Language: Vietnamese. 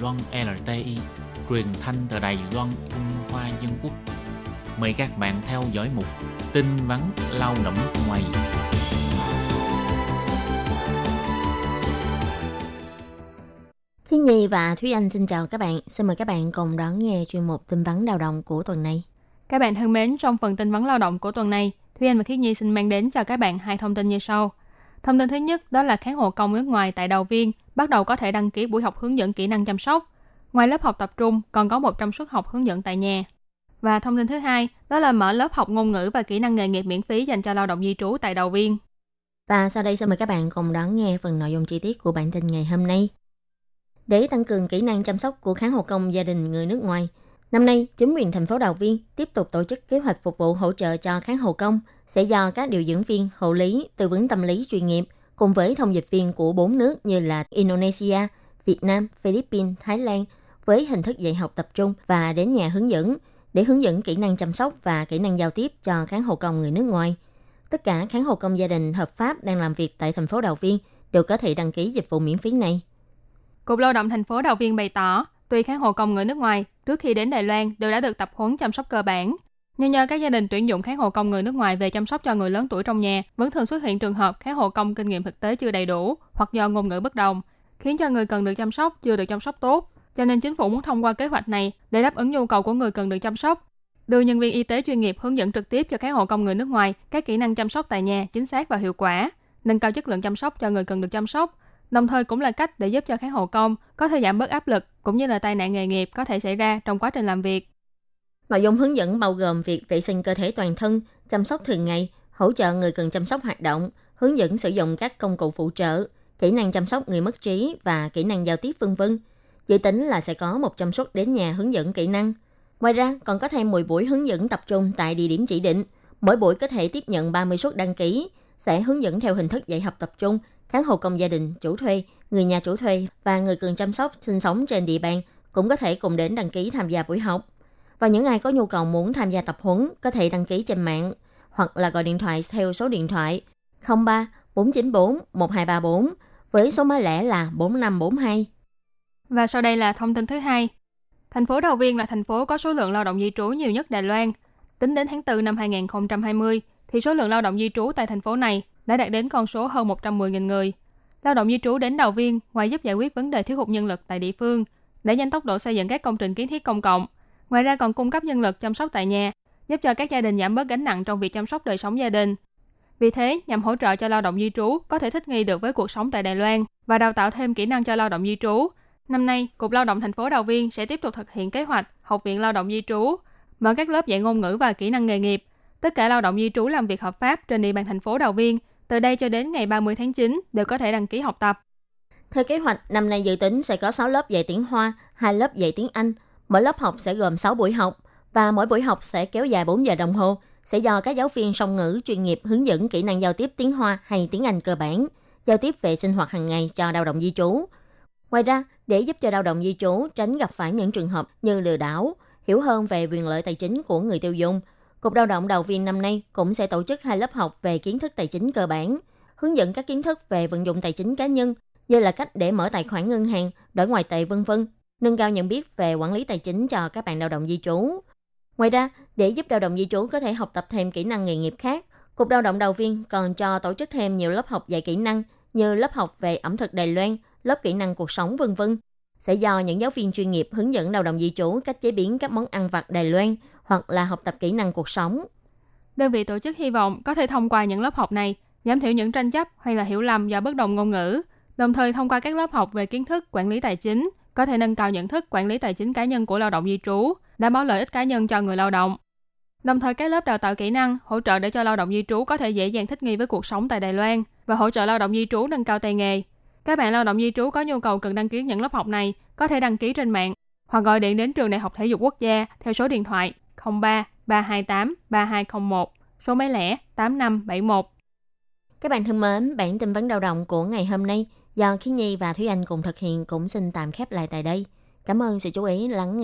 Loan LTI, truyền thanh từ Đài Loan Trung Hoa Dân Quốc. Mời các bạn theo dõi mục tin vắn lao động ngoài. Thiên Nhi và Thúy Anh xin chào các bạn. Xin mời các bạn cùng đón nghe chuyên mục tin vắn lao động của tuần này. Các bạn thân mến, trong phần tin vắn lao động của tuần này, Thúy Anh và Khiết Nhi xin mang đến cho các bạn hai thông tin như sau. Thông tin thứ nhất đó là kháng hộ công nước ngoài tại đầu viên bắt đầu có thể đăng ký buổi học hướng dẫn kỹ năng chăm sóc. Ngoài lớp học tập trung, còn có 100 suất học hướng dẫn tại nhà. Và thông tin thứ hai, đó là mở lớp học ngôn ngữ và kỹ năng nghề nghiệp miễn phí dành cho lao động di trú tại đầu viên. Và sau đây xin mời các bạn cùng đón nghe phần nội dung chi tiết của bản tin ngày hôm nay. Để tăng cường kỹ năng chăm sóc của kháng hộ công gia đình người nước ngoài, năm nay chính quyền thành phố Đào Viên tiếp tục tổ chức kế hoạch phục vụ hỗ trợ cho kháng hộ công sẽ do các điều dưỡng viên, hộ lý, tư vấn tâm lý chuyên nghiệp cùng với thông dịch viên của bốn nước như là Indonesia, Việt Nam, Philippines, Thái Lan với hình thức dạy học tập trung và đến nhà hướng dẫn để hướng dẫn kỹ năng chăm sóc và kỹ năng giao tiếp cho kháng hộ công người nước ngoài. Tất cả kháng hộ công gia đình hợp pháp đang làm việc tại thành phố Đào Viên đều có thể đăng ký dịch vụ miễn phí này. Cục Lao động thành phố Đào Viên bày tỏ, tuy kháng hộ công người nước ngoài trước khi đến Đài Loan đều đã được tập huấn chăm sóc cơ bản, nhưng nhờ các gia đình tuyển dụng kháng hộ công người nước ngoài về chăm sóc cho người lớn tuổi trong nhà, vẫn thường xuất hiện trường hợp kháng hộ công kinh nghiệm thực tế chưa đầy đủ hoặc do ngôn ngữ bất đồng, khiến cho người cần được chăm sóc chưa được chăm sóc tốt. Cho nên chính phủ muốn thông qua kế hoạch này để đáp ứng nhu cầu của người cần được chăm sóc, đưa nhân viên y tế chuyên nghiệp hướng dẫn trực tiếp cho kháng hộ công người nước ngoài các kỹ năng chăm sóc tại nhà chính xác và hiệu quả, nâng cao chất lượng chăm sóc cho người cần được chăm sóc, đồng thời cũng là cách để giúp cho khán hộ công có thể giảm bớt áp lực cũng như là tai nạn nghề nghiệp có thể xảy ra trong quá trình làm việc. Nội dung hướng dẫn bao gồm việc vệ sinh cơ thể toàn thân, chăm sóc thường ngày, hỗ trợ người cần chăm sóc hoạt động, hướng dẫn sử dụng các công cụ phụ trợ, kỹ năng chăm sóc người mất trí và kỹ năng giao tiếp vân vân. Dự tính là sẽ có 100 suất đến nhà hướng dẫn kỹ năng. Ngoài ra, còn có thêm 10 buổi hướng dẫn tập trung tại địa điểm chỉ định. Mỗi buổi có thể tiếp nhận 30 suất đăng ký, sẽ hướng dẫn theo hình thức dạy học tập trung, kháng hộ công gia đình, chủ thuê, người nhà chủ thuê và người cần chăm sóc sinh sống trên địa bàn cũng có thể cùng đến đăng ký tham gia buổi học. Và những ai có nhu cầu muốn tham gia tập huấn có thể đăng ký trên mạng hoặc là gọi điện thoại theo số điện thoại 03 494 1234 với số máy lẻ là 4542. Và sau đây là thông tin thứ hai. Thành phố Đào Viên là thành phố có số lượng lao động di trú nhiều nhất Đài Loan. Tính đến tháng 4 năm 2020, thì số lượng lao động di trú tại thành phố này đã đạt đến con số hơn 110.000 người. Lao động di trú đến Đào Viên ngoài giúp giải quyết vấn đề thiếu hụt nhân lực tại địa phương, để nhanh tốc độ xây dựng các công trình kiến thiết công cộng, ngoài ra còn cung cấp nhân lực chăm sóc tại nhà, giúp cho các gia đình giảm bớt gánh nặng trong việc chăm sóc đời sống gia đình. Vì thế, nhằm hỗ trợ cho lao động di trú có thể thích nghi được với cuộc sống tại Đài Loan và đào tạo thêm kỹ năng cho lao động di trú, năm nay Cục Lao động thành phố Đào Viên sẽ tiếp tục thực hiện kế hoạch Học viện Lao động di trú, mở các lớp dạy ngôn ngữ và kỹ năng nghề nghiệp. Tất cả lao động di trú làm việc hợp pháp trên địa bàn thành phố Đào Viên từ đây cho đến ngày 30 tháng 9 đều có thể đăng ký học tập. Theo kế hoạch, năm nay dự tính sẽ có 6 lớp dạy tiếng Hoa, 2 lớp dạy tiếng Anh. Mỗi lớp học sẽ gồm 6 buổi học và mỗi buổi học sẽ kéo dài 4 giờ đồng hồ, sẽ do các giáo viên song ngữ chuyên nghiệp hướng dẫn kỹ năng giao tiếp tiếng Hoa hay tiếng Anh cơ bản, giao tiếp về sinh hoạt hàng ngày cho lao động di trú. Ngoài ra, để giúp cho lao động di trú tránh gặp phải những trường hợp như lừa đảo, hiểu hơn về quyền lợi tài chính của người tiêu dùng, Cục Lao động Đầu viên năm nay cũng sẽ tổ chức hai lớp học về kiến thức tài chính cơ bản, hướng dẫn các kiến thức về vận dụng tài chính cá nhân như là cách để mở tài khoản ngân hàng, đổi ngoại tệ vân vân, nâng cao nhận biết về quản lý tài chính cho các bạn lao động di trú. Ngoài ra, để giúp lao động di trú có thể học tập thêm kỹ năng nghề nghiệp khác, Cục Lao động Đầu viên còn cho tổ chức thêm nhiều lớp học dạy kỹ năng như lớp học về ẩm thực Đài Loan, lớp kỹ năng cuộc sống vân vân sẽ do những giáo viên chuyên nghiệp hướng dẫn lao động di trú cách chế biến các món ăn vặt Đài Loan hoặc là học tập kỹ năng cuộc sống. Đơn vị tổ chức hy vọng có thể thông qua những lớp học này giảm thiểu những tranh chấp hay là hiểu lầm do bất đồng ngôn ngữ, đồng thời thông qua các lớp học về kiến thức quản lý tài chính có thể nâng cao nhận thức quản lý tài chính cá nhân của lao động di trú, đảm bảo lợi ích cá nhân cho người lao động. Đồng thời các lớp đào tạo kỹ năng hỗ trợ để cho lao động di trú có thể dễ dàng thích nghi với cuộc sống tại Đài Loan và hỗ trợ lao động di trú nâng cao tay nghề, các bạn lao động di trú có nhu cầu cần đăng ký những lớp học này có thể đăng ký trên mạng hoặc gọi điện đến trường Đại học Thể dục Quốc gia theo số điện thoại 03 328 3201, số máy lẻ 8571. Các bạn thân mến, bản tin vấn đầu động của ngày hôm nay do Khiến Nhi và Thúy Anh cùng thực hiện cũng xin tạm khép lại tại đây. Cảm ơn sự chú ý lắng nghe